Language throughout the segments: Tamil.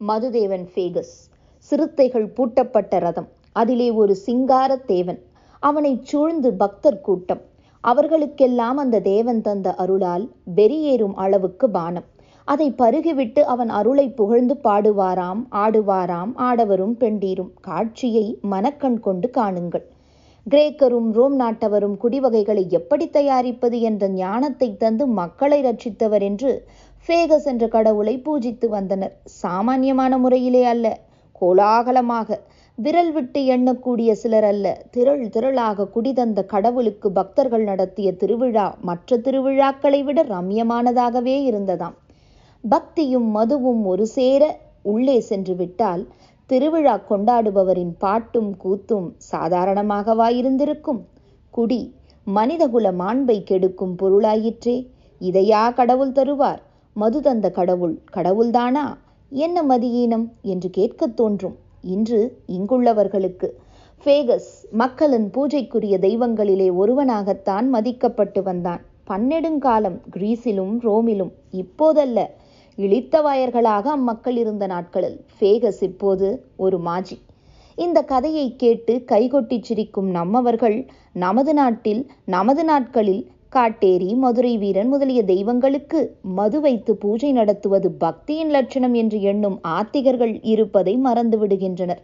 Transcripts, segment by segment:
மதுதேவன் ஃபேகஸ். சிறுத்தைகள் பூட்டப்பட்ட ரதம். அதிலே ஒரு சிங்கார தேவன். அவனை சூழ்ந்து பக்தர் கூட்டம். அவர்களுக்கெல்லாம் அந்த தேவன் தந்த அருளால் வெறியேறும் அளவுக்கு பானம். அதை பருகிவிட்டு அவன் அருளை புகழ்ந்து பாடுவாராம் ஆடுவாராம் ஆடவரும் பெண்டீரும். காட்சியை மனக்கண் கொண்டு காணுங்கள். கிரேக்கரும் ரோம் நாட்டவரும் குடிவகைகளை எப்படி தயாரிப்பது என்ற ஞானத்தை தந்து மக்களை ரட்சித்தவர் என்று ஃபேகஸ் என்ற கடவுளை பூஜித்து வந்தனர். சாமானியமான முறையிலே அல்ல கோலாகலமாக. விரல் விட்டு எண்ணக்கூடிய சிலர் அல்ல திரள் திரளாக குடிதந்த கடவுளுக்கு பக்தர்கள் நடத்திய திருவிழா மற்ற திருவிழாக்களை விட ரம்யமானதாகவே இருந்ததாம். பக்தியும் மதுவும் ஒரு சேர உள்ளே சென்று விட்டால் திருவிழா கொண்டாடுபவரின் பாட்டும் கூத்தும் சாதாரணமாகவா இருந்திருக்கும். குடி மனிதகுல மாண்பை கெடுக்கும் பொருளாயிற்றே இதையா கடவுள் தருவார்? மது தந்த கடவுள் கடவுள்தானா? என்ன மதியீனம் என்று கேட்கத் தோன்றும். இன்று இங்குள்ளவர்களுக்கு ஃபேகஸ் மக்களின் பூஜைக்குரிய தெய்வங்களிலே ஒருவனாகத்தான் மதிக்கப்பட்டு வந்தான். பன்னெடுங்காலம் கிரீஸிலும் ரோமிலும் இப்போதல்ல. இழித்தவாயர்களாக அம்மக்கள் இருந்த நாட்களில் ஃபேகஸ் இப்போது ஒரு மாஜி. இந்த கதையை கேட்டு கைகொட்டி சிரிக்கும் நம்மவர்கள் நமது நாட்டில் நமது நாட்களில் காட்டேரி மதுரை வீரன் முதலிய தெய்வங்களுக்கு மது வைத்து பூஜை நடத்துவது பக்தியின் லட்சணம் என்று எண்ணும் ஆத்திகர்கள் இருப்பதை மறந்து விடுகின்றனர்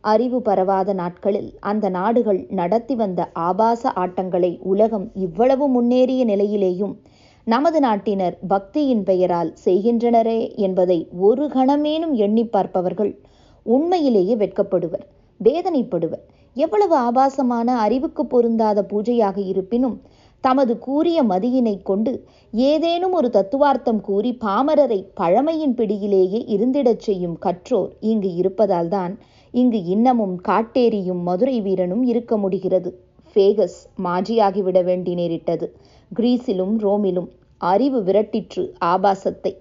அறிவு பரவாத நாட்களில் அந்த நாடுகள் நடத்தி வந்த ஆபாச ஆட்டங்களை உலகம் இவ்வளவு முன்னேறிய நிலையிலேயும் நமது நாட்டினர் பக்தியின் பெயரால் செய்கின்றனரே என்பதை ஒரு கணமேனும் எண்ணி பார்ப்பவர்கள் உண்மையிலேயே வெட்கப்படுவர் வேதனைப்படுவர். எவ்வளவு ஆபாசமான அறிவுக்கு பொருந்தாத பூஜையாக இருப்பினும் தமது கூறிய மதியினை கொண்டு ஏதேனும் ஒரு தத்துவார்த்தம் கூறி பாமரரை பழமையின் பிடியிலேயே இருந்திடச் செய்யும் கற்றோர் இங்கு இருப்பதால்தான் இங்கு இன்னமும் காட்டேரியும் மதுரை வீரனும் இருக்க முடிகிறது. ஃபேகஸ் மாஜியாகிவிட வேண்டி நேரிட்டது. கிரீஸிலும் ரோமிலும் அறிவு விரட்டிற்று ஆபாசத்தை.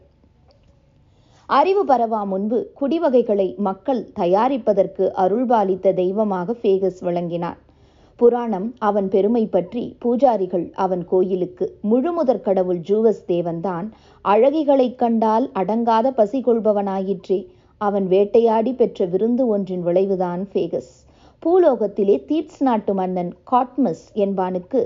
அறிவு பரவா முன்பு குடிவகைகளை மக்கள் தயாரிப்பதற்கு அருள்பாலித்த தெய்வமாக ஃபேகஸ் விளங்கினார். புராணம் அவன் பெருமை பற்றி பூஜாரிகள் அவன் கோயிலுக்கு முழுமுதற் கடவுள் ஜூவஸ் தேவன்தான். அழகிகளைக் கண்டால் அடங்காத பசி கொள்பவனாயிற்றே அவன் வேட்டையாடி பெற்ற விருந்து ஒன்றின் விளைவுதான் ஃபேகஸ். பூலோகத்திலே தீட்ஸ் நாட்டு மன்னன் காட்மஸ் என்பானுக்கு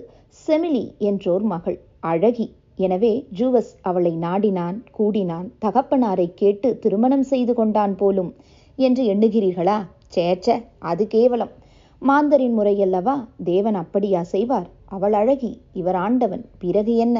செமிலி என்றோர் மகள். அழகி. எனவே ஜூவஸ் அவளை நாடினான் கூடினான் தகப்பனாரை கேட்டு திருமணம் செய்து கொண்டான் போலும். என்று எண்ணுகிறீர்களா? சேச்ச அது கேவலம். மாந்தரின் முறையல்லவா? தேவன் அப்படியா செய்வார் அவள் அழகி இவர் ஆண்டவன் பிறகு என்ன?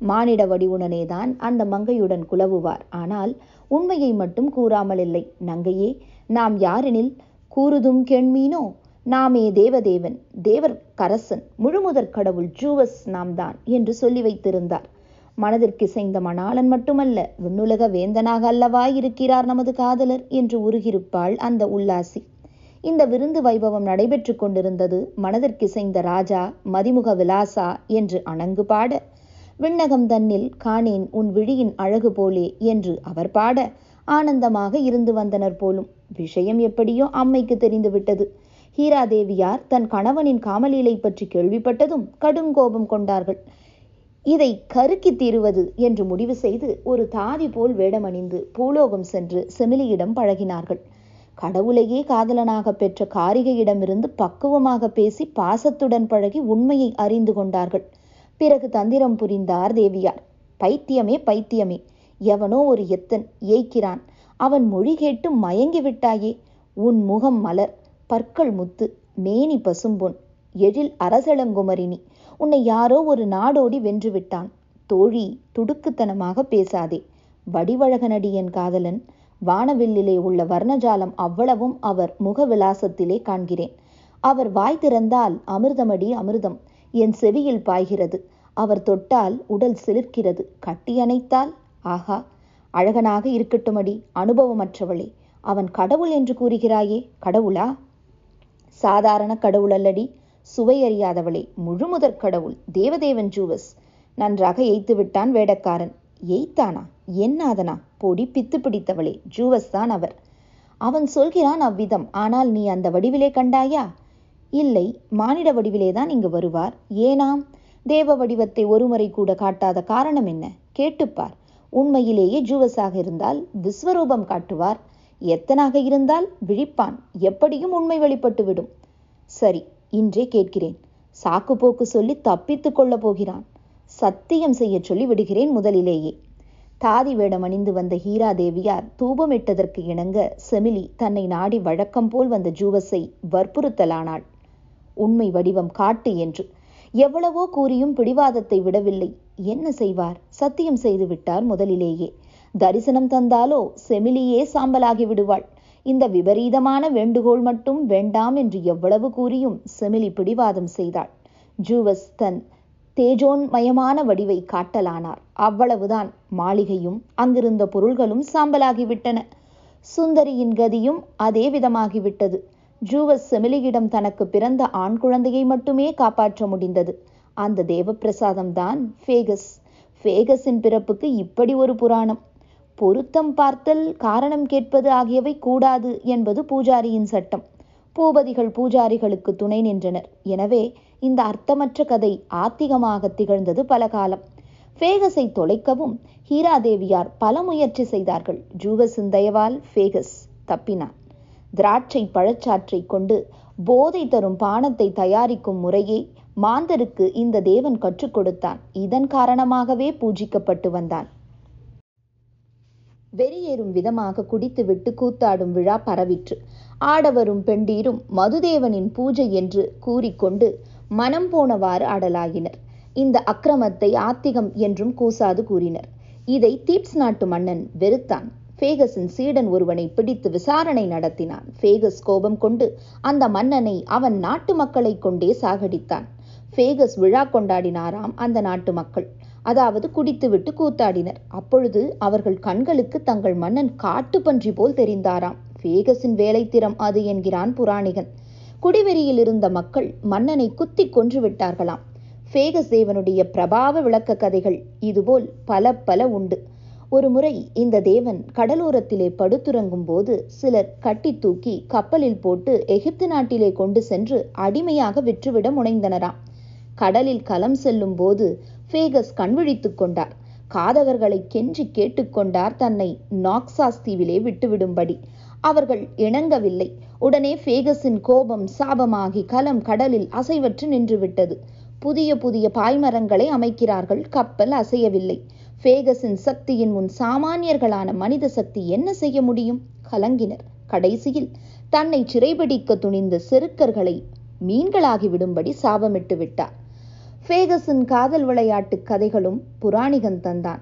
மானிட வடிவுடனேதான் அந்த மங்கையுடன் குலவுவார் ஆனால் உண்மையை மட்டும் கூறாமல் இல்லை. நங்கையே நாம் யாரெனில் கூறுதும் கெண்மீனோ? நாமே தேவதேவன் தேவர் கரசன் முழுமுதற் கடவுள் ஜூவஸ் நாம் தான் என்று சொல்லி வைத்திருந்தார். மனதிற்கிசைந்த மணாளன் மட்டுமல்ல விண்ணுலக வேந்தனாக அல்லவா இருக்கிறார் நமது காதலர் என்று உருகிருப்பாள் அந்த உல்லாசி. இந்த விருந்து வைபவம் நடைபெற்று கொண்டிருந்தது மனதிற்கிசைந்த ராஜா மதிமுக விலாசா என்று அணங்கு பாட. விண்ணகம் தன்னில் காணேன் உன் விழியின் அழகு போலே என்று அவர் பாட. ஆனந்தமாக இருந்து வந்தனர் போலும். விஷயம் எப்படியோ அம்மைக்கு தெரிந்துவிட்டது ஹீராதேவியார் தன் கணவனின் காமலீலை பற்றி கேள்விப்பட்டதும் கடும் கோபம் கொண்டார்கள். இதை கருக்கி தீருவது என்று முடிவு செய்து ஒரு தாதி போல் வேடமணிந்து பூலோகம் சென்று செமிலியிடம் பழகினார்கள். கடவுளையே காதலனாக பெற்ற காரிகையிடமிருந்து பக்குவமாக பேசி பாசத்துடன் பழகி உண்மையை அறிந்து கொண்டார்கள். பிறகு தந்திரம் புரிந்தார் தேவியார். பைத்தியமே பைத்தியமே எவனோ ஒரு எத்தன் ஏய்க்கிறான். அவன் மொழி கேட்டு மயங்கி விட்டாயே. உன் முகம் மலர் பற்கள் முத்து மேனி பசும்பொன் எழில் அரசளங்குமரினி உன்னை யாரோ ஒரு நாடோடி வென்று விட்டான். தோழி துடுக்குத்தனமாக பேசாதே. வடிவழகனடி என் காதலன் வானவில்லிலே உள்ள வர்ணஜாலம் அவ்வளவும் அவர் முகவிலாசத்திலே காண்கிறேன். அவர் வாய் திறந்தால் அமிர்தமடி அமிர்தம். என் செவியில் பாய்கிறது. அவர் தொட்டால் உடல் சிலிர்க்கிறது. கட்டி அணைத்தால்? ஆஹா! அழகனாக இருக்கட்டுமடி அனுபவமற்றவளே. அவன் கடவுள் என்று கூறுகிறாயே கடவுளா? சாதாரண கடவுள் அல்லடி சுவையறியாதவளே. முழுமுதற் கடவுள் தேவதேவன் ஜூவஸ். நன்றாக எய்த்து விட்டான் வேடக்காரன். எய்த்தானா என்னாதனா? பொடி பித்து பிடித்தவளே ஜூவஸ் தான் அவர். அவன் சொல்கிறான் அவ்விதம் ஆனால் நீ அந்த வடிவிலே கண்டாயா? இல்லை மானிட வடிவிலே தான் இங்கு வருவார். ஏனாம்? தேவ வடிவத்தை ஒருமுறை கூட காட்டாத காரணம் என்ன? கேட்டுப்பார். உண்மையிலேயே ஜூவஸாக இருந்தால் விஸ்வரூபம் காட்டுவார். எத்தனாக இருந்தால் விழிப்பான். எப்படியும் உண்மை வெளிப்பட்டுவிடும் சரி இன்றே கேட்கிறேன். சாக்கு போக்கு சொல்லி தப்பித்துக் கொள்ளப் போகிறான். சத்தியம் செய்யச் சொல்லி விடுகிறேன் முதலிலேயே. தாதி வேடம் அணிந்து வந்த ஹீரா தேவியார் தூபமிட்டதற்கு இணங்க செமிலி தன்னை நாடி வழக்கம் போல் வந்த ஜூவஸை வற்புறுத்தலானாள். உண்மை வடிவம் காட்டு என்று. எவ்வளவோ கூறியும் பிடிவாதத்தை விடவில்லை. என்ன செய்வார்? சத்தியம் செய்து விட்டார் முதலிலேயே. தரிசனம் தந்தாலோ செமிலியே சாம்பலாகி விடுவாள். இந்த விபரீதமான வேண்டுகோள் மட்டும் வேண்டாம் என்று எவ்வளவு கூறியும் செமிலி பிடிவாதம் செய்தாள். ஜூவஸ் தன் தேஜோன்மயமான வடிவை காட்டலானார். அவ்வளவுதான். மாளிகையும் அங்கிருந்த பொருள்களும் சாம்பலாகிவிட்டன. சுந்தரியின் கதியும் அதே விதமாகிவிட்டது. ஜூவஸ் செமிலியிடம் தனக்கு பிறந்த ஆண் குழந்தையை மட்டுமே காப்பாற்ற முடிந்தது. அந்த தேவப்பிரசாதம் தான் ஃபேகஸ். ஃபேகஸின் பிறப்புக்கு இப்படி ஒரு புராணம். பொருத்தம் பார்த்தல் காரணம் கேட்பது ஆகியவை கூடாது என்பது பூஜாரியின் சட்டம். பூபதிகள் பூஜாரிகளுக்கு துணை நின்றனர். எனவே இந்த அர்த்தமற்ற கதை ஆத்திகமாக திகழ்ந்தது பல காலம் ஃபேகஸை தொலைக்கவும் ஹீராதேவியார் பல முயற்சி செய்தார்கள். ஜூவஸின் தயவால் ஃபேகஸ் தப்பினான். திராட்சை பழச்சாற்றை கொண்டு போதை தரும் பானத்தை தயாரிக்கும் முறையை மாந்தருக்கு இந்த தேவன் கற்றுக் கொடுத்தான். இதன் காரணமாகவே பூஜிக்கப்பட்டு வந்தான். வெறியேறும் விதமாக குடித்துவிட்டு கூத்தாடும் விழா பரவிற்று. ஆடவரும் பெண்டீரும் மதுதேவனின் பூஜை என்று கூறிக்கொண்டு மனம் போனவாறு அடலாகினர். இந்த அக்கிரமத்தை ஆத்திகம் என்றும் கூசாது கூறினர். இதை தீப்ஸ் நாட்டு மன்னன் வெறுத்தான். ஃபேகஸின் சீடன் ஒருவனை பிடித்து விசாரணை நடத்தினான். ஃபேகஸ் கோபம் கொண்டு அந்த மன்னனை அவன் நாட்டு மக்களை கொண்டே சாகடித்தான். ஃபேகஸ் விழா கொண்டாடினாராம் அந்த நாட்டு மக்கள். அதாவது குடித்துவிட்டு கூத்தாடினர். அப்பொழுது அவர்கள் கண்களுக்கு தங்கள் மன்னன் காட்டுப்பன்றி போல் தெரிந்தாராம். ஃபேகஸின் வேலைத்திறம் அது என்கிறான் புராணிகன். குடிவெறியில் இருந்த மக்கள் மன்னனை குத்தி கொன்று விட்டார்களாம். ஃபேகஸ் தேவனுடைய பிரபாவ விளக்க கதைகள் இதுபோல் பல பல உண்டு. ஒரு முறை இந்த தேவன் கடலோரத்திலே படுத்துறங்கும் போது சிலர் கட்டி தூக்கி கப்பலில் போட்டு எகிப்து நாட்டிலே கொண்டு சென்று அடிமையாக விற்றுவிட முனைந்தனராம். கடலில் கலம் செல்லும் போது ஃபேகஸ் கண்விழித்துக் கொண்டார். காதவர்களை கெஞ்சி கேட்டுக்கொண்டார் தன்னை நாக்சாஸ் தீவிலே விட்டுவிடும்படி. அவர்கள் இணங்கவில்லை. உடனே ஃபேகஸின் கோபம் சாபமாகி கலம் கடலில் அசைவற்று நின்றுவிட்டது. புதிய புதிய பாய்மரங்களை அமைக்கிறார்கள். கப்பல் அசையவில்லை. ஃபேகஸின் சக்தியின் முன் சாமானியர்களான மனித சக்தி என்ன செய்ய முடியும்? கலங்கினர். கடைசியில் தன்னை சிறைபிடிக்க துணிந்த செருக்கர்களை மீன்களாகி விடும்படி சாபமிட்டு விட்டார். ஃபேகஸின் காதல் விளையாட்டு கதைகளும் புராணிகன் தந்தான்.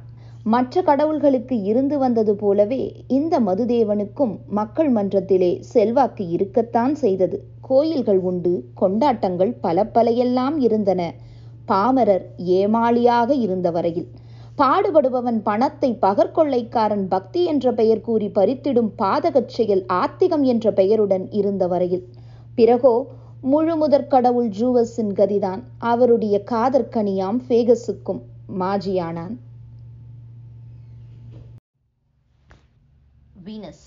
மற்ற கடவுள்களுக்கு இருந்து வந்தது போலவே இந்த மதுதேவனுக்கும் மக்கள் மன்றத்திலே செல்வாக்கு இருக்கத்தான் செய்தது. கோயில்கள் உண்டு கொண்டாட்டங்கள் பல பலையெல்லாம் இருந்தன. பாமரர் ஏமாளியாக இருந்த வரையில். பாடுபடுபவன் பணத்தை பகற்கொள்ளைக்காரன் பக்தி என்ற பெயர் கூறி பறித்திடும் பாதகச் செயல் ஆத்திகம் என்ற பெயருடன் இருந்த வரையில். பிறகோ முழுமுதற் கடவுள் ஜூவஸின் கதிதான். அவருடைய காதற்கனியாம் ஃபேகஸுக்கும் மாஜியானான். வீனஸ்.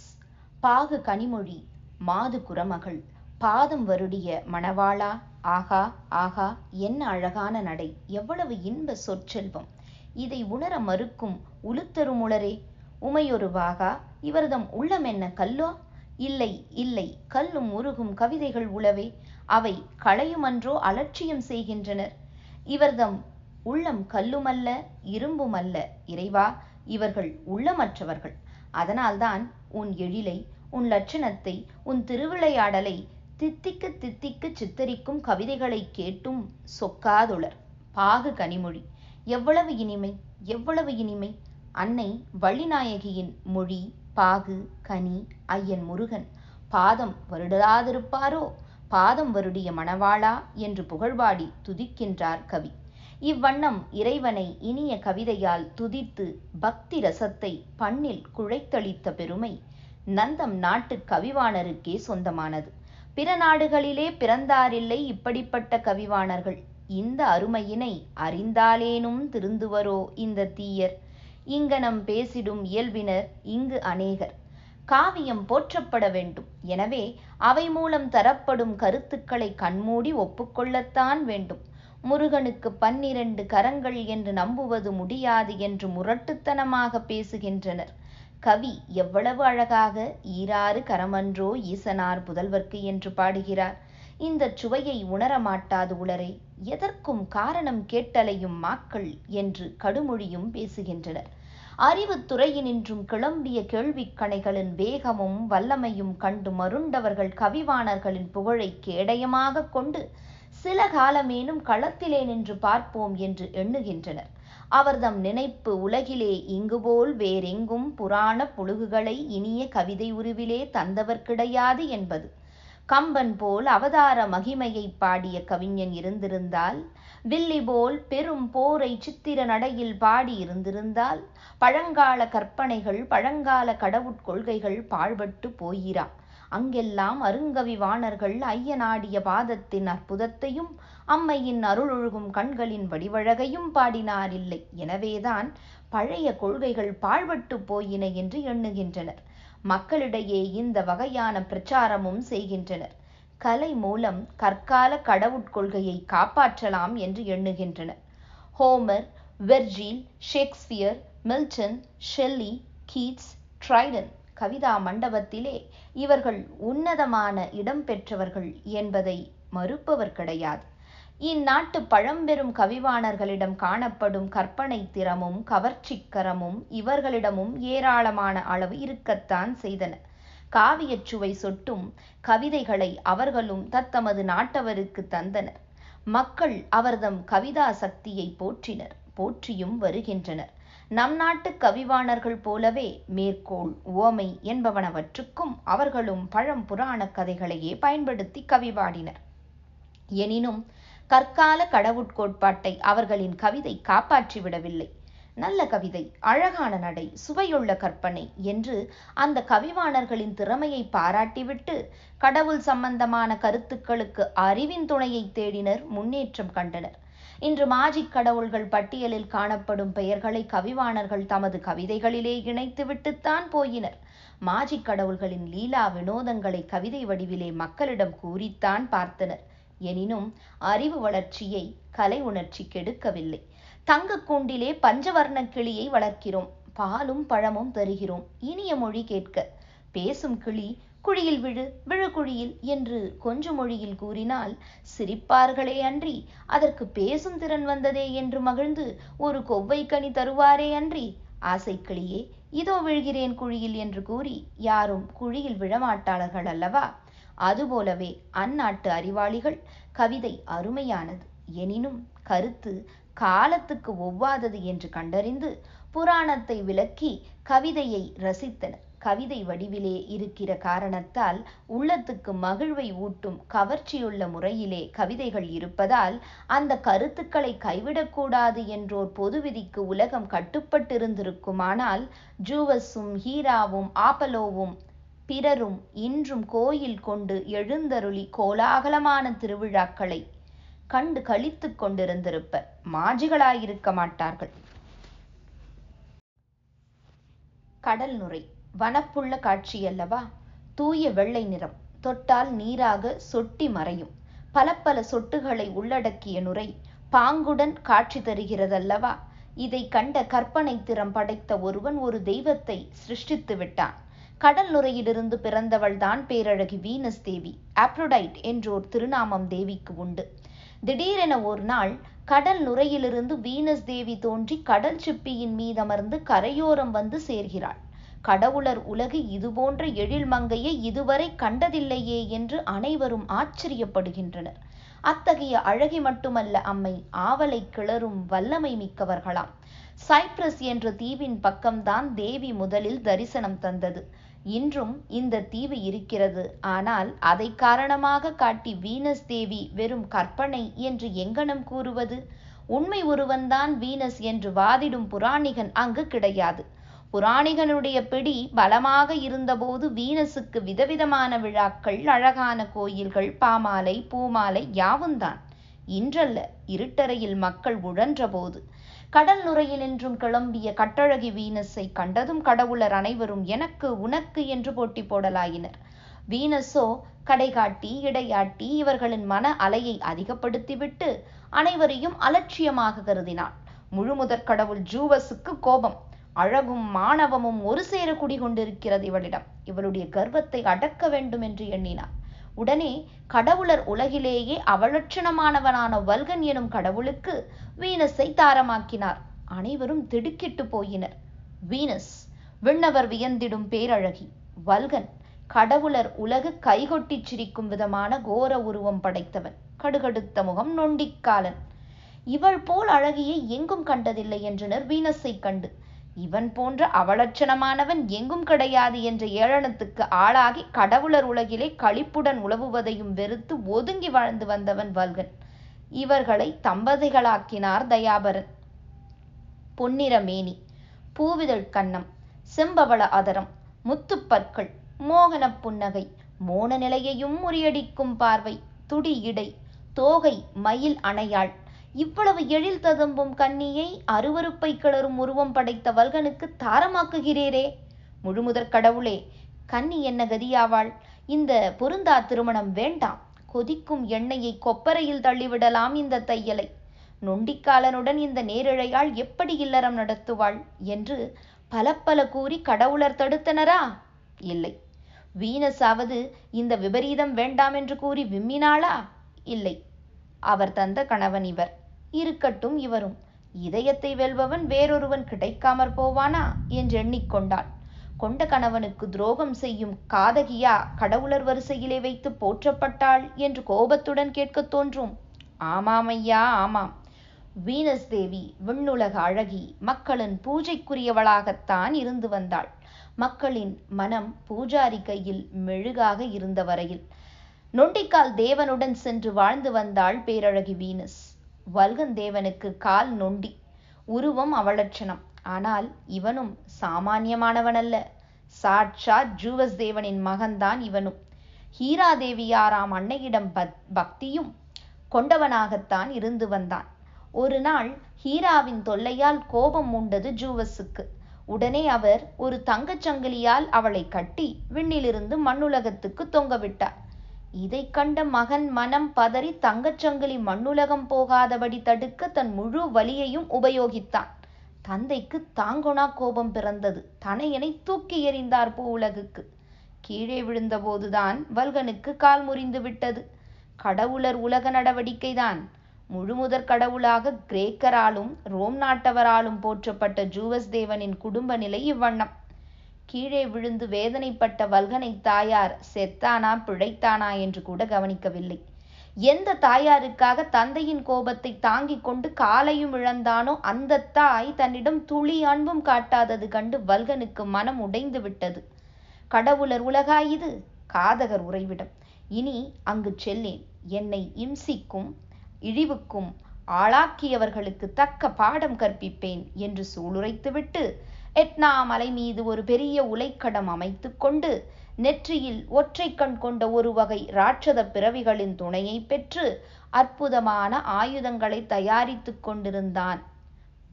பாகு கனிமொழி மாது குரமகள். பாதம் வருடிய மணவாளா ஆகா ஆகா என்ன அழகான நடை. எவ்வளவு இன்ப சொற்செல்வம். இதை உணர மறுக்கும் உளுத்தருமுளரே உமையொரு வாகா இவர்தம் உள்ளம் என்ன கல்லோ? இல்லை இல்லை கல்லும் உருகும் கவிதைகள் உளவே. அவை களையுமன்றோ அலட்சியம் செய்கின்றனர். இவர்தம் உள்ளம் கல்லுமல்ல இரும்புமல்ல இறைவா இவர்கள் உள்ளமற்றவர்கள். அதனால்தான் உன் எழிலை உன் லட்சணத்தை உன் திருவிளையாடலை தித்திக்கு தித்திக்கு சித்தரிக்கும் கவிதைகளை கேட்டும் சொக்காதுளர் பாகு கனிமொழி. எவ்வளவு இனிமை எவ்வளவு இனிமை. அன்னை வள்ளிநாயகியின் மொழி பாகு கனி ஐயன் முருகன். பாதம் வருடாதிருப்பாரோ பாதம் வருடிய மணவாளா? என்று புகழ்பாடி துதிக்கின்றார் கவி. இவ்வண்ணம் இறைவனை இனிய கவிதையால் துதித்து பக்தி ரசத்தை பண்ணில் குழைத்தளித்த பெருமை நந்தம் நாட்டு கவிவாணருக்கே சொந்தமானது. பிற நாடுகளிலே பிறந்தாரில்லை இப்படிப்பட்ட கவிவாணர்கள். இந்த அருமையினை அறிந்தாலேனும் திருந்துவரோ இந்த தீயர்? இங்கனம் பேசிடும் இயல்பினர் இங்கு அநேகர். காவியம் போற்றப்பட வேண்டும். எனவே அவை மூலம் தரப்படும் கருத்துக்களை கண்மூடி ஒப்புக்கொள்ளத்தான் வேண்டும். முருகனுக்கு பன்னிரண்டு கரங்கள் என்று நம்புவது முடியாது என்று முரட்டுத்தனமாக பேசுகின்றனர். கவி எவ்வளவு அழகாக ஈராறு கரமன்றோ ஈசனார் புதல்வர்க்கு என்று பாடுகிறார். இந்த சுவையை உணரமாட்டாது உளரே எதற்கும் காரணம் கேட்டலையும் மாக்கள் என்று கடுமொழியும் பேசுகின்றனர். அறிவுத்துறையினின்றும் கிளம்பிய கேள்விக் கணைகளின் வேகமும் வல்லமையும் கண்டு மருண்டவர்கள் கவிவாணர்களின் புகழை கேடயமாக கொண்டு சில காலமேனும் களத்திலே நின்று பார்ப்போம் என்று எண்ணுகின்றனர். அவர்தம் நினைப்பு உலகிலே இங்குபோல் வேறெங்கும் புராண புழுகுகளை இனிய கவிதை உருவிலே தந்தவர் கிடையாது என்பது. கம்பன் போல் அவதார மகிமையை பாடிய கவிஞன் இருந்திருந்தால் வில்லி போல் பெரும் போரை சித்திர நடையில் பாடி இருந்திருந்தால் பழங்கால கற்பனைகள் பழங்கால கடவுட்கொள்கைகள் பாழ்பட்டு போயிரா அங்கெல்லாம் அருங்கவிவாணர்கள் ஐயனாடிய பாதத்தின் அற்புதத்தையும் அம்மையின் அருளொழுகும் கண்களின் வடிவழகையும் பாடினாரில்லை. எனவேதான் பழைய கொள்கைகள் பாழ்பட்டு போயின என்று எண்ணுகின்றனர். மக்களிடையே இந்த வகையான பிரச்சாரமும் செய்கின்றனர். கலை மூலம் கற்கால கடவுட்கொள்கையை காப்பாற்றலாம் என்று எண்ணுகின்றனர். Homer Virgil Shakespeare Milton Shelley Keats Dryden Kavitha மண்டபத்திலே இவர்கள் உன்னதமான இடம் பெற்றவர்கள் என்பதை மறுப்பவர் கிடையாது. இந்நாட்டு பழம்பெரும் கவிவாணர்களிடம் காணப்படும் கற்பனை திறமும் கவர்ச்சிக்கரமும் இவர்களிடமும் ஏராளமான அளவு இருக்கத்தான் செய்தன. காவியச்சுவை சொட்டும் கவிதைகளை அவர்களும் தத்தமது நாட்டவருக்கு தந்தனர் மக்கள் அவர்தம் கவிதா சக்தியை போற்றினர் போற்றியும் வருகின்றனர். நம் நாட்டு கவிவாணர்கள் போலவே மேற்கோள் உவமை என்பவனவற்றுக்கும் அவர்களும் பழம் புராண கதைகளையே பயன்படுத்தி கவிபாடினர் எனினும் கற்கால கடவுட்கோட்பாட்டை அவர்களின் கவிதை காப்பாற்றிவிடவில்லை. நல்ல கவிதை அழகான நடை சுவையுள்ள கற்பனை என்று அந்த கவிவாணர்களின் திறமையை பாராட்டிவிட்டு கடவுள் சம்பந்தமான கருத்துக்களுக்கு அறிவின் துணையை தேடினர் முன்னேற்றம் கண்டனர். இன்று மாஜிக் கடவுள்கள் பட்டியலில் காணப்படும் பெயர்களை கவிவாணர்கள் தமது கவிதைகளிலே இணைத்துவிட்டுத்தான் போயினர். மாஜிக் கடவுள்களின் லீலா வினோதங்களை கவிதை வடிவிலே மக்களிடம் கூறித்தான் பார்த்தனர். எனினும் அறிவு வளர்ச்சியை கலை உணர்ச்சி கெடுக்கவில்லை. தங்க கூண்டிலே பஞ்சவர்ண கிளியை வளர்க்கிறோம். பாலும் பழமும் தருகிறோம். இனிய மொழி கேட்க பேசும் கிளி குழியில் விழு விழு குழியில் என்று கொஞ்ச மொழியில் கூறினால் சிரிப்பார்களே அன்றி அதற்கு பேசும் திறன் வந்ததே என்று மகிழ்ந்து ஒரு கொவ்வை கனி தருவாரே அன்றி ஆசைக்கிளியே இதோ விழுகிறேன் குழியில் என்று கூறி யாரும் குழியில் விழமாட்டாளர்கள் அல்லவா? அதுபோலவே அந்நாட்டு அறிவாளிகள் கவிதை அருமையானது. எனினும் கருத்து காலத்துக்கு ஒவ்வாதது என்று கண்டறிந்து புராணத்தை விளக்கி கவிதையை ரசித்தனர். கவிதை வடிவிலே இருக்கிற காரணத்தால் உள்ளத்துக்கு மகிழ்வை ஊட்டும் கவர்ச்சியுள்ள முறையிலே கவிதைகள் இருப்பதால் அந்த கருத்துக்களை கைவிடக்கூடாது என்றோர் பொது விதிக்கு உலகம் கட்டுப்பட்டிருந்திருக்குமானால் ஜூவஸும் ஹீராவும் ஆப்பலோவும் பிறரும் இன்றும் கோயில் கொண்டு எழுந்தருளி கோலாகலமான திருவிழாக்களை கண்டு கழித்துக் கொண்டிருந்திருப்பர் மாஜிகளாயிருக்க மாட்டார்கள். கடல் நுரை வனப்புள்ள காட்சியல்லவா? தூய வெள்ளை நிறம். தொட்டால் நீராக சொட்டி மறையும். பல பல சொட்டுகளை உள்ளடக்கிய நுரை பாங்குடன் காட்சி தருகிறதல்லவா? இதை கண்ட கற்பனை திறம் படைத்த ஒருவன் ஒரு தெய்வத்தை சிருஷ்டித்து விட்டான். கடல் நுரையிலிருந்து பிறந்தவள்தான் பேரழகி வீனஸ் தேவி. ஆப்ரோடைட் என்றோர் திருநாமம் தேவிக்கு உண்டு. திடீரென ஒரு நாள் கடல் நுரையிலிருந்து வீனஸ் தேவி தோன்றி கடல் சிப்பியின் மீதமர்ந்து கரையோரம் வந்து சேர்கிறாள். கடவுளர் உலகு இதுபோன்ற எழில் மங்கையை இதுவரை கண்டதில்லையே என்று அனைவரும் ஆச்சரியப்படுகின்றனர். அத்தகைய அழகி மட்டுமல்ல அம்மை ஆவலை கிளறும் வல்லமை மிக்கவர்களாம். சைப்ரஸ் என்ற தீவின் பக்கம்தான் தேவி முதலில் தரிசனம் தந்தது. இன்றும் இந்த தீவு இருக்கிறது. ஆனால் அதை காரணமாக காட்டி வீனஸ் தேவி வெறும் கற்பனை என்று எங்கனம் கூறுவது? உண்மை ஒருவன்தான் வீனஸ் என்று வாதிடும் புராணிகன் அங்கு கிடையாது. புராணிகளுடைய பிடி பலமாக இருந்தபோது வீனஸுக்கு விதவிதமான விழாக்கள் அழகான கோயில்கள் பாமாலை பூமாலை யாவும்தான் இன்றல்ல இருட்டறையில் மக்கள் உழன்றபோது. கடல் நுரையில் நின்றும் கிளம்பிய கட்டழகி வீனஸை கண்டதும் கடவுளர் அனைவரும் எனக்கு உனக்கு என்று போட்டி போடலாயினர். வீனஸோ கடைகாட்டி இடையாட்டி இவர்களின் மன அலையை அதிகப்படுத்திவிட்டு அனைவரையும் அலட்சியமாக கருதினான். முழுமுதற் கடவுள் ஜூவஸுக்கு கோபம். அழகும் மாணவமும் ஒரு சேர குடிகொண்டிருக்கிறது இவளிடம். இவளுடைய கர்வத்தை அடக்க வேண்டும் என்று எண்ணினார் உடனே கடவுளர் உலகிலேயே அவலட்சணமானவனான வல்கன் எனும் கடவுளுக்கு வீனஸை தாரமாக்கினார். அனைவரும் திடுக்கிட்டு போயினர். வீனஸ் விண்ணவர் வியந்திடும் பேரழகி. வல்கன் கடவுளர் உலகு கைகொட்டிச் சிரிக்கும் விதமான கோர உருவம் படைத்தவன். கடுகடுத்த முகம் நொண்டிக்காலன். இவள் போல் அழகியை எங்கும் கண்டதில்லை என்றனர் வீனஸை கண்டு. இவன் போன்ற அவலட்சணமானவன் எங்கும் கிடையாது என்ற ஏளனத்துக்கு ஆளாகி கடவுளர் உலகிலே களிப்புடன் உழவுவதையும் வெறுத்து ஒதுங்கி வாழ்ந்து வந்தவன் வல்கன். இவர்களை தம்பதிகளாக்கினார் தயாபரன். பொன்னிற மேனி பூவிதழ் கன்னம் செம்பவள அதரம் முத்துப்பற்கள் மோகனப் புன்னகை மோன நிலையையும் முறியடிக்கும் பார்வை துடி இடை தோகை மயில் அணையாள் இவ்வளவு எழில் ததும்பும் கண்ணியை அருவருப்பை கிளறும் உருவம் படைத்த வல்கனுக்கு தாரமாக்குகிறீரே. முழுமுதற் கடவுளே கன்னி என்ன கதியாவாள்? இந்த பொருந்தா திருமணம் வேண்டாம். கொதிக்கும் எண்ணெயை கொப்பரையில் தள்ளிவிடலாம் இந்த தையலை. நொண்டிக்காலனுடன் இந்த நேரிழையாள் எப்படி இல்லறம் நடத்துவாள் என்று பல பல கூறி கடவுளர் தடுத்தனரா? இல்லை. வீனஸாவது இந்த விபரீதம் வேண்டாம் என்று கூறி விம்மினாளா? இல்லை. அவர் தந்த கணவன் இவர். இருக்கட்டும் இவரும். இதயத்தை வெல்பவன் வேறொருவன் கிடைக்காமற் போவானா? என்று எண்ணிக்கொண்டாள் கொண்ட கணவனுக்கு துரோகம் செய்யும் காதகியா கடவுளர் வரிசையிலே வைத்து போற்றப்பட்டாள் என்று கோபத்துடன் கேட்கத் தோன்றும். ஆமாம் ஐயா ஆமாம். வீனஸ் தேவி விண்ணுலக அழகி மக்களின் பூஜைக்குரியவளாகத்தான் இருந்து வந்தாள். மக்களின் மனம் பூஜாரி கையில் மெழுகாக இருந்த வரையில் நொண்டிக்கால் தேவனுடன் சென்று வாழ்ந்து வந்தாள் பேரழகி வீனஸ். வல்கன் தேவனுக்கு கால் நொண்டி. உருவம் அவலட்சணம். ஆனால் இவனும் சாமானியமானவனல்ல. சாட்சாத் ஜூவஸ் தேவனின் மகன்தான் இவனும். ஹீராதேவியாராம் அன்னையிடம் பக்தியும் கொண்டவனாகத்தான் இருந்து வந்தான். ஒரு நாள் ஹீராவின் தொல்லையால் கோபம் உண்டது ஜூவஸுக்கு. உடனே அவர் ஒரு தங்கச் சங்கிலியால் அவளை கட்டி விண்ணிலிருந்து மண்ணுலகத்துக்கு தொங்கவிட்டார் இதை கண்ட மகன் மனம் பதறி தங்கச்சங்கிலி மண்ணுலகம் போகாதபடி தடுக்க தன் முழு வலியையும் உபயோகித்தான். தந்தைக்கு தாங்கொணா கோபம் பிறந்தது. தனையனை தூக்கி எறிந்தார் பூ உலகுக்கு. கீழே விழுந்தபோதுதான் வல்கனுக்கு கால் முறிந்து விட்டது. கடவுளர் உலக நடவடிக்கைதான். முழுமுதற் கடவுளாக கிரேக்கராலும் ரோம் நாட்டவராலும் போற்றப்பட்ட ஜூவஸ் தேவனின் குடும்ப நிலை இவ்வண்ணம். கீழே விழுந்து வேதனைப்பட்ட வல்கனை தாயார் செத்தானா பிழைத்தானா? என்று கூட கவனிக்கவில்லை. எந்த தாயாருக்காக தந்தையின் கோபத்தை தாங்கிக் கொண்டு காலையும் இழந்தானோ அந்த தாய் தன்னிடம் துளி அன்பும் காட்டாதது கண்டு வல்கனுக்கு மனம் உடைந்து விட்டது. கடவுளர் உலகாயுது இது காதகர் உறைவிடம். இனி அங்கு செல்லேன். என்னை இம்சிக்கும் இழிவுக்கும் ஆளாக்கியவர்களுக்கு தக்க பாடம் கற்பிப்பேன் என்று சூளுரைத்துவிட்டு எட்னா மலை மீது ஒரு பெரிய உலைக்கடம் அமைத்து கொண்டு நெற்றியில் ஒற்றை கண் கொண்ட ஒரு வகை ராட்சத பிறவிகளின் துணையை பெற்று அற்புதமான ஆயுதங்களை தயாரித்து கொண்டிருந்தான்.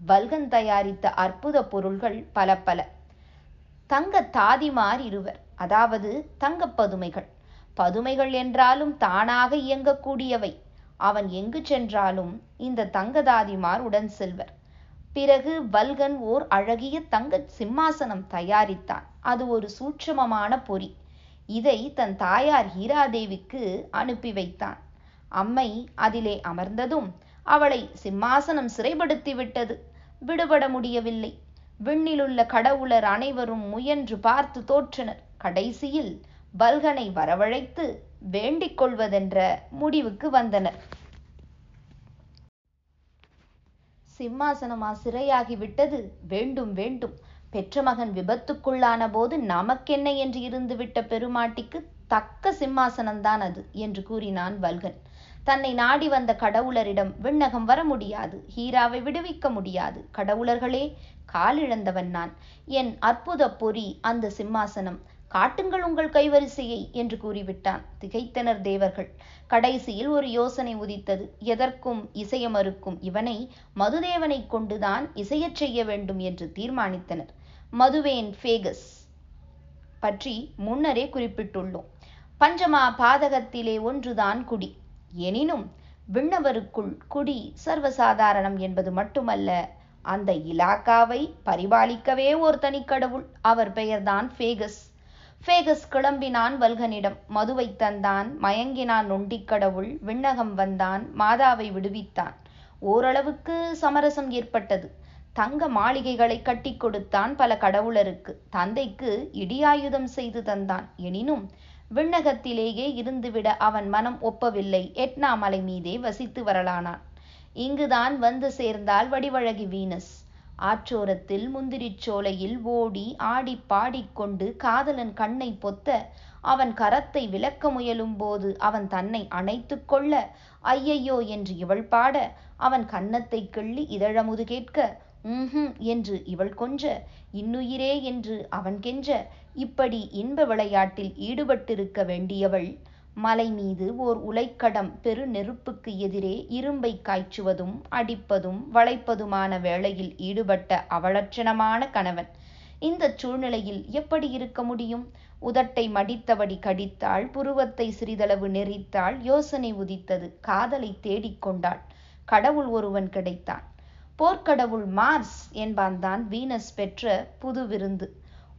வல்கன் தயாரித்த அற்புத பொருள்கள் பல பல. தங்க தாதிமார் இருவர் அதாவது தங்க பதுமைகள். பதுமைகள் என்றாலும் தானாக இயங்கக்கூடியவை. அவன் எங்கு சென்றாலும் இந்த தங்கதாதிமார் உடன் செல்வர். பிறகு வல்கன் ஓர் அழகிய தங்கச் சிம்மாசனம் தயாரித்தான். அது ஒரு சூட்சமமான பொறி. இதை தன் தாயார் ஹீராதேவிக்கு அனுப்பி வைத்தான். அம்மை அதிலே அமர்ந்ததும் அவளை சிம்மாசனம் சிறைப்படுத்தி விட்டது. விடுபட முடியவில்லை. விண்ணிலுள்ள கடவுளர் அனைவரும் முயன்று பார்த்து தோற்றனர். கடைசியில் பல்கனை வரவழைத்து வேண்டிக் கொள்வதென்ற முடிவுக்கு வந்தனர். சிம்மாசனமா சிறையாகிவிட்டது வேண்டும் வேண்டும். பெற்ற மகன் விபத்துக்குள்ளான போது நமக்கென்ன என்று இருந்துவிட்ட பெருமாட்டிக்கு தக்க சிம்மாசனம்தான் அது என்று கூறினான் வல்கன். தன்னை நாடி வந்த கடவுளரிடம் விண்ணகம் வர முடியாது ஹீராவை விடுவிக்க முடியாது. கடவுளர்களே காலிழந்தவன் நான். என் அற்புத பொறி அந்த சிம்மாசனம். காட்டுங்கள் உங்கள் கைவரிசையை என்று கூறிவிட்டான் திகைத்தனர் தேவர்கள். கடைசியில் ஒரு யோசனை உதித்தது. எதற்கும் இசைய மறுக்கும் இவனை மதுதேவனை கொண்டுதான் இசையச் செய்ய வேண்டும் என்று தீர்மானித்தனர். மதுவேன் ஃபேகஸ் பற்றி முன்னரே குறிப்பிட்டுள்ளோம். பஞ்சமா பாதகத்திலே ஒன்றுதான் குடி. எனினும் விண்ணவருக்குள் குடி சர்வசாதாரணம் என்பது மட்டுமல்ல அந்த இலாக்காவை பரிபாலிக்கவே ஒரு தனிக்கடவுள் அவர் பெயர்தான் ஃபேகஸ். ஃபேகஸ் கிளம்பினான் வல்கனிடம். மதுவை தந்தான் மயங்கினான் நொண்டிக் கடவுள் விண்ணகம் வந்தான் மாதாவை விடுவித்தான். ஓரளவுக்கு சமரசம் ஏற்பட்டது. தங்க மாளிகைகளை கட்டி கொடுத்தான் பல கடவுளருக்கு. தந்தைக்கு இடியாயுதம் செய்து தந்தான். எனினும் விண்ணகத்திலேயே இருந்துவிட அவன் மனம் ஒப்பவில்லை. எட்னா மலை மீதே வசித்து வரலானான். இங்குதான் வந்து சேர்ந்தால் வடிவழகி வீனஸ். ஆற்றோரத்தில் முந்திரிச் சோலையில் ஓடி ஆடி பாடிக்கொண்டு காதலன் கண்ணை பொத்த அவன் கரத்தை விளக்க முயலும் போது அவன் தன்னை அணைத்து கொள்ள ஐயையோ என்று இவள் பாட அவன் கன்னத்தை கிள்ளி இதழமுது கேட்க ம்ஹும் என்று இவள் கொஞ்ச இன்னுயிரே என்று அவன் கெஞ்ச இப்படி இன்ப விளையாட்டில் ஈடுபட்டிருக்க வேண்டியவள் மலை மீது ஓர் உலைக்கடம் பெரு நெருப்புக்கு எதிரே இரும்பை காய்ச்சுவதும் அடிப்பதும் வளைப்பதுமான வேளையில் ஈடுபட்ட அவலட்சணமான கணவன். இந்த சூழ்நிலையில் எப்படி இருக்க முடியும்? உதட்டை மடித்தபடி கடித்தாள் புருவத்தை சிறிதளவு நெறித்தாள் யோசனை உதித்தது காதலை தேடிக்கொண்டாள் கடவுள் ஒருவன் கிடைத்தான். போர்க்கடவுள் மார்ஸ் என்பான் தான் வீனஸ் பெற்ற புது விருந்து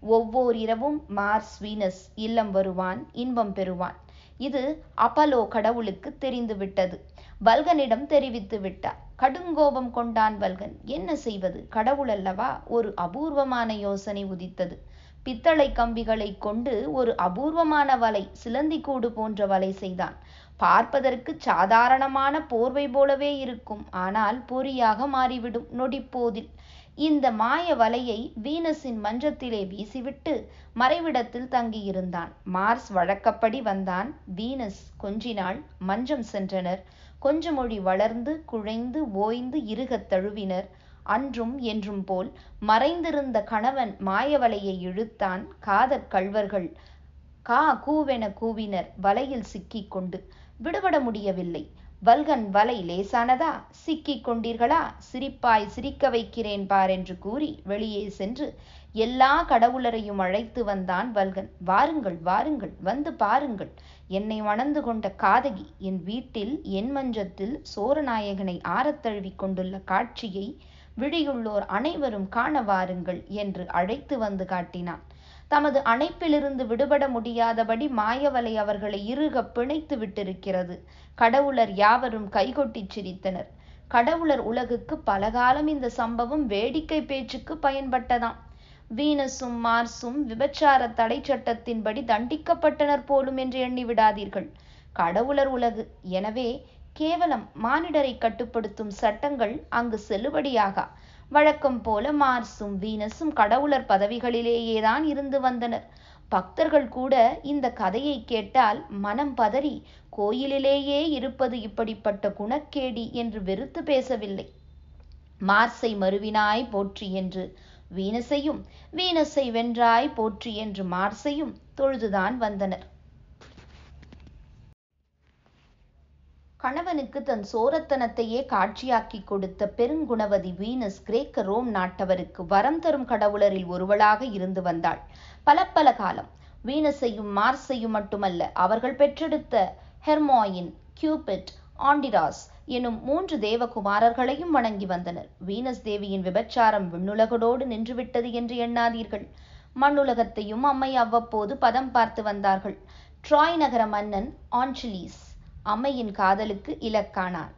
ஒவ்வொரு இரவும் மார்ஸ் வீனஸ் இல்லம் வருவான் இன்பம் பெறுவான். இது அப்பலோ கடவுளுக்கு தெரிந்துவிட்டது. வல்கனிடம் தெரிவித்து விட்டார். கடுங்கோபம் கொண்டான் வல்கன். என்ன செய்வது? கடவுள் அல்லவா? ஒரு அபூர்வமான யோசனை உதித்தது. பித்தளை கம்பிகளை கொண்டு ஒரு அபூர்வமான வலை சிலந்தி கூடு போன்ற வலை செய்தான். பார்ப்பதற்கு சாதாரணமான போர்வை போலவே இருக்கும். ஆனால் பொறியாக மாறிவிடும் நொடிப்போதில். இந்த மாய வலையை வீனஸின் மஞ்சத்திலே வீசிவிட்டு மறைவிடத்தில் தங்கியிருந்தான். மார்ஸ் வழக்கப்படி வந்தான். வீனஸ் கொஞ்சினாள். மஞ்சம் சென்றனர். கொஞ்ச மொழி வளர்ந்து குழைந்து ஓய்ந்து இருகத் தழுவினர். அன்றும் என்றும் போல் மறைந்திருந்த கணவன் மாயவலையை இழுத்தான். காதற் கள்வர்கள் கா கூவென கூவினர். வலையில் சிக்கிக் கொண்டு விடுபட முடியவில்லை. வல்கன் வலை லேசானதா? சிக்கிக் கொண்டீர்களா? சிரிப்பாய் சிரிக்க வைக்கிறேன் பார் என்று கூறி வெளியே சென்று எல்லா கடவுளரையும் அழைத்து வந்தான் வல்கன். வாருங்கள் வாருங்கள் வந்து பாருங்கள். என்னை மணந்து கொண்ட காதகி என் வீட்டில் என் மஞ்சத்தில் சோரநாயகனை ஆரத்தழுவி கொண்டுள்ள காட்சியை விழியுள்ளோர் அனைவரும் காண வாருங்கள் என்று அழைத்து வந்து காட்டினான். தமது அணைப்பிலிருந்து விடுபட முடியாதபடி மாயவலை அவர்களை இறுக பிணைத்து விட்டிருக்கிறது. கடவுளர் யாவரும் கைகொட்டிச் சிரித்தனர். கடவுளர் உலகுக்கு பலகாலம் இந்த சம்பவம் வேடிக்கை பேச்சுக்கு பயன்பட்டதாம். வீனஸும் மார்ஸும் விபச்சார தடை சட்டத்தின்படி தண்டிக்கப்பட்டனர் போலும் என்று எண்ணி விடாதீர்கள். கடவுளர் உலகு. எனவே கேவலம் மானிடரை கட்டுப்படுத்தும் சட்டங்கள் அங்கு செல்லுபடியாகா? வழக்கம் போல மார்ஸும் வீனஸும் கடவுளர் பதவிகளிலேயேதான் இருந்து வந்தனர். பக்தர்கள் கூட இந்த கதையை கேட்டால் மனம் பதறி கோயிலிலேயே இருப்பது இப்படிப்பட்ட குணக்கேடி என்று வெறுத்து பேசவில்லை. மார்ஸை மறுவினாய் போற்றி என்று வீனஸையும் வீனஸை வென்றாய் போற்றி என்று மார்ஸையும் தொழுதுதான் வந்தனர். கணவனுக்கு தன் சோரத்தனத்தையே காட்சியாக்கி கொடுத்த பெருங்குணவதி வீனஸ் கிரேக்க ரோம் நாட்டவருக்கு வரம் தரும் கடவுளரில் ஒருவளாக இருந்து வந்தாள். பல பல காலம். வீனஸையும் மார்ஸையும் மட்டுமல்ல அவர்கள் பெற்றெடுத்த ஹெர்மாயின் கியூபிட் ஆண்டிராஸ் எனும் மூன்று தேவகுமாரர்களையும் வணங்கி வந்தனர். வீனஸ் தேவியின் விபச்சாரம் விண்ணுலகோடு நின்றுவிட்டது என்று எண்ணாதீர்கள். மண்ணுலகத்தையும் அம்மை அவ்வப்போது பதம் பார்த்து வந்தார்கள். ட்ராய் நகர மன்னன் ஆன்சிலீஸ் அம்மையின் காதலுக்கு இலக்கானான்.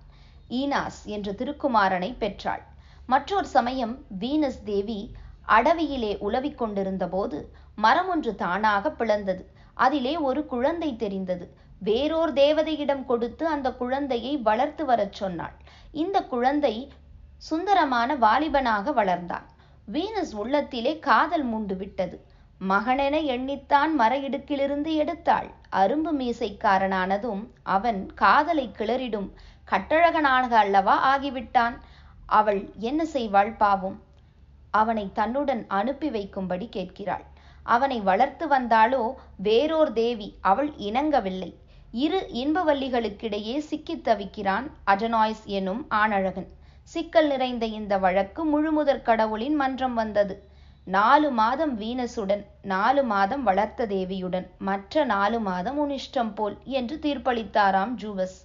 ஈனாஸ் என்ற திருக்குமாரனை பெற்றாள். மற்றொரு சமயம் வீனஸ் தேவி அடவியிலே உலவிக் கொண்டிருந்த போது மரம் ஒன்று தானாக பிளந்தது. அதிலே ஒரு குழந்தை தெரிந்தது. வேறோர் தேவதையிடம் கொடுத்து அந்த குழந்தையை வளர்த்து வரச் சொன்னாள். இந்த குழந்தை சுந்தரமான வாலிபனாக வளர்ந்தான். வீனஸ் உள்ளத்திலே காதல் மூண்டு விட்டது. மகனென எண்ணித்தான் மர இடுக்கிலிருந்து எடுத்தாள். அரும்பு மீசைக்காரனானதும் அவன் காதலை கிளறிடும் கட்டழகனாக அல்லவா ஆகிவிட்டான். அவள் என்ன செய்வாள் பாவம்? அவனை தன்னுடன் அனுப்பி வைக்கும்படி கேட்கிறாள். அவனை வளர்த்து வந்தாளோ வேறோர் தேவி அவள் இணங்கவில்லை. இரு இன்பவல்லிகளுக்கிடையே சிக்கித் தவிக்கிறான் அஜனாய்ஸ் எனும் ஆணழகன். சிக்கல் நிறைந்த இந்த வழக்கு முழுமுதற் கடவுளின் மன்றம் வந்தது. நாலு மாதம் வீனஸுடன் நாலு மாதம் வளர்த்த தேவியுடன் மற்ற நாலு மாதம் உனிஷ்டம் போல் என்று தீர்ப்பளித்தாராம் ஜூவஸ்.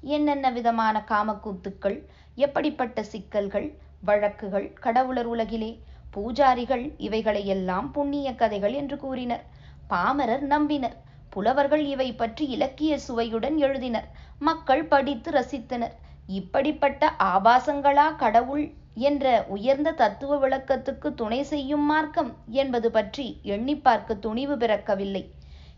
என்னென்ன விதமான காமக்கூத்துக்கள் எப்படிப்பட்ட சிக்கல்கள் வழக்குகள் கடவுளர் உலகிலே பூஜாரிகள் இவைகளையெல்லாம் புண்ணிய கதைகள் என்று கூறினர். பாமரர் நம்பினர். புலவர்கள் இவை பற்றி இலக்கிய சுவையுடன் எழுதினர். மக்கள் படித்து ரசித்தனர். இப்படிப்பட்ட ஆபாசங்களா கடவுள்? என்ற உயர்ந்த தத்துவ விளக்கத்துக்கு துணை செய்யும் மார்க்கம் என்பது பற்றி எண்ணி பார்க்க துணிவு பிறக்கவில்லை.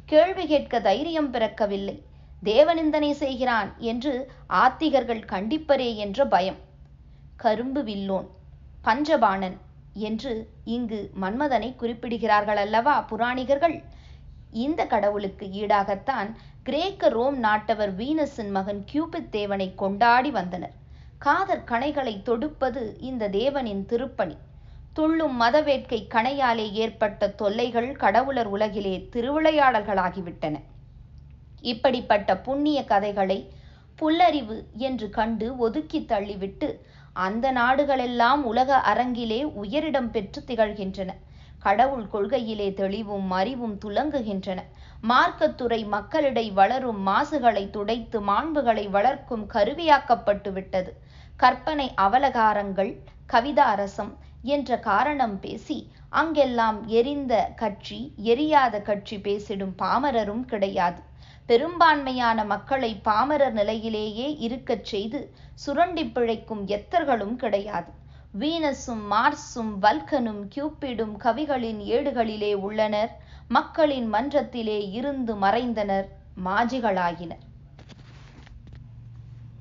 கேள்வி கேட்க தைரியம் பிறக்கவில்லை. தேவனிந்தனை செய்கிறான் என்று ஆத்திகர்கள் கண்டிப்பரே என்ற பயம். கரும்பு வில்லோன் பஞ்சபாணன் என்று இங்கு மன்மதனை குறிப்பிடுகிறார்கள் அல்லவா புராணிகர்கள்? இந்த கடவுளுக்கு ஈடாகத்தான் கிரேக்க ரோம் நாட்டவர் வீனஸின் மகன் கியூபித் தேவனை கொண்டாடி வந்தனர். காதற் கணைகளை தொடுப்பது இந்த தேவனின் திருப்பணி. துள்ளும் மதவேட்கை கணையாலே ஏற்பட்ட தொல்லைகள் கடவுளர் உலகிலே திருவிளையாடல்களாகிவிட்டன. இப்படிப்பட்ட புண்ணிய கதைகளை புல்லறிவு என்று கண்டு ஒதுக்கி தள்ளிவிட்டு அந்த நாடுகளெல்லாம் உலக அரங்கிலே உயரிடம் பெற்று திகழ்கின்றன. கடவுள் கொள்கையிலே தெளிவும் அறிவும் துலங்குகின்றன. மார்க்கத்துறை மக்களிடை வளரும் மாசுகளை துடைத்து மாண்புகளை வளர்க்கும் கருவியாக்கப்பட்டு விட்டது கற்பனை அவலகாரங்கள் கவிதாரசம் என்ற காரணம் பேசி அங்கெல்லாம் எரிந்த கட்சி எரியாத கட்சி பேசிடும் பாமரரும் கிடையாது. பெரும்பான்மையான மக்களை பாமரர் நிலையிலேயே இருக்கச் செய்து சுரண்டி பிழைக்கும் எத்தர்களும் கிடையாது. வீனஸும் மார்ஸும் வல்கனும் கியூப்பிடும் கவிகளின் ஏடுகளிலே உள்ளனர் மக்களின் மன்றத்திலே இருந்து மறைந்தனர் மாஜிகளாயினர்.